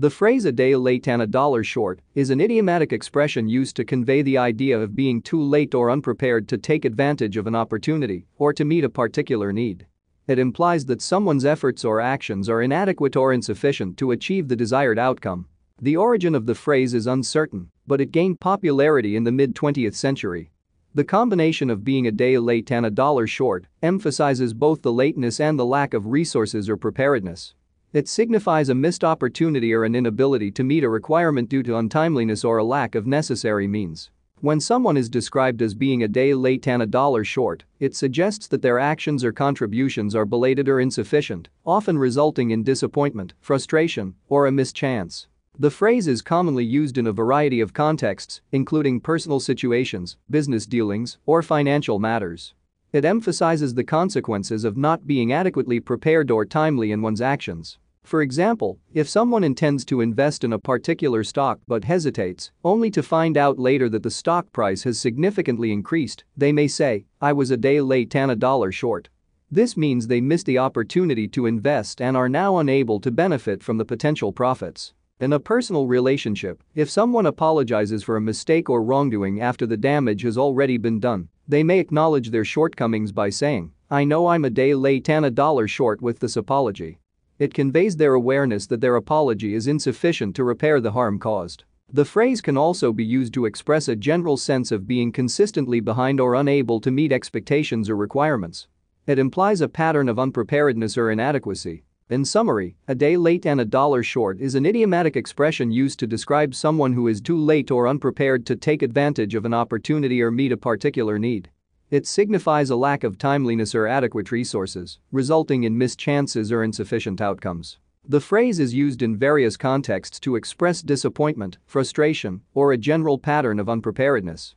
The phrase a day late and a dollar short is an idiomatic expression used to convey the idea of being too late or unprepared to take advantage of an opportunity or to meet a particular need. It implies that someone's efforts or actions are inadequate or insufficient to achieve the desired outcome. The origin of the phrase is uncertain, but it gained popularity in the mid 20th century. The combination of being a day late and a dollar short emphasizes both the lateness and the lack of resources or preparedness. It signifies a missed opportunity or an inability to meet a requirement due to untimeliness or a lack of necessary means. When someone is described as being a day late and a dollar short, it suggests that their actions or contributions are belated or insufficient, often resulting in disappointment, frustration, or a mischance. The phrase is commonly used in a variety of contexts, including personal situations, business dealings, or financial matters. It emphasizes the consequences of not being adequately prepared or timely in one's actions. For example, if someone intends to invest in a particular stock but hesitates, only to find out later that the stock price has significantly increased, they may say, I was a day late and a dollar short. This means they missed the opportunity to invest and are now unable to benefit from the potential profits. In a personal relationship, if someone apologizes for a mistake or wrongdoing after the damage has already been done, they may acknowledge their shortcomings by saying, I know I'm a day late and a dollar short with this apology. It conveys their awareness that their apology is insufficient to repair the harm caused. The phrase can also be used to express a general sense of being consistently behind or unable to meet expectations or requirements. It implies a pattern of unpreparedness or inadequacy. In summary, a day late and a dollar short is an idiomatic expression used to describe someone who is too late or unprepared to take advantage of an opportunity or meet a particular need. It signifies a lack of timeliness or adequate resources, resulting in missed chances or insufficient outcomes. The phrase is used in various contexts to express disappointment, frustration, or a general pattern of unpreparedness.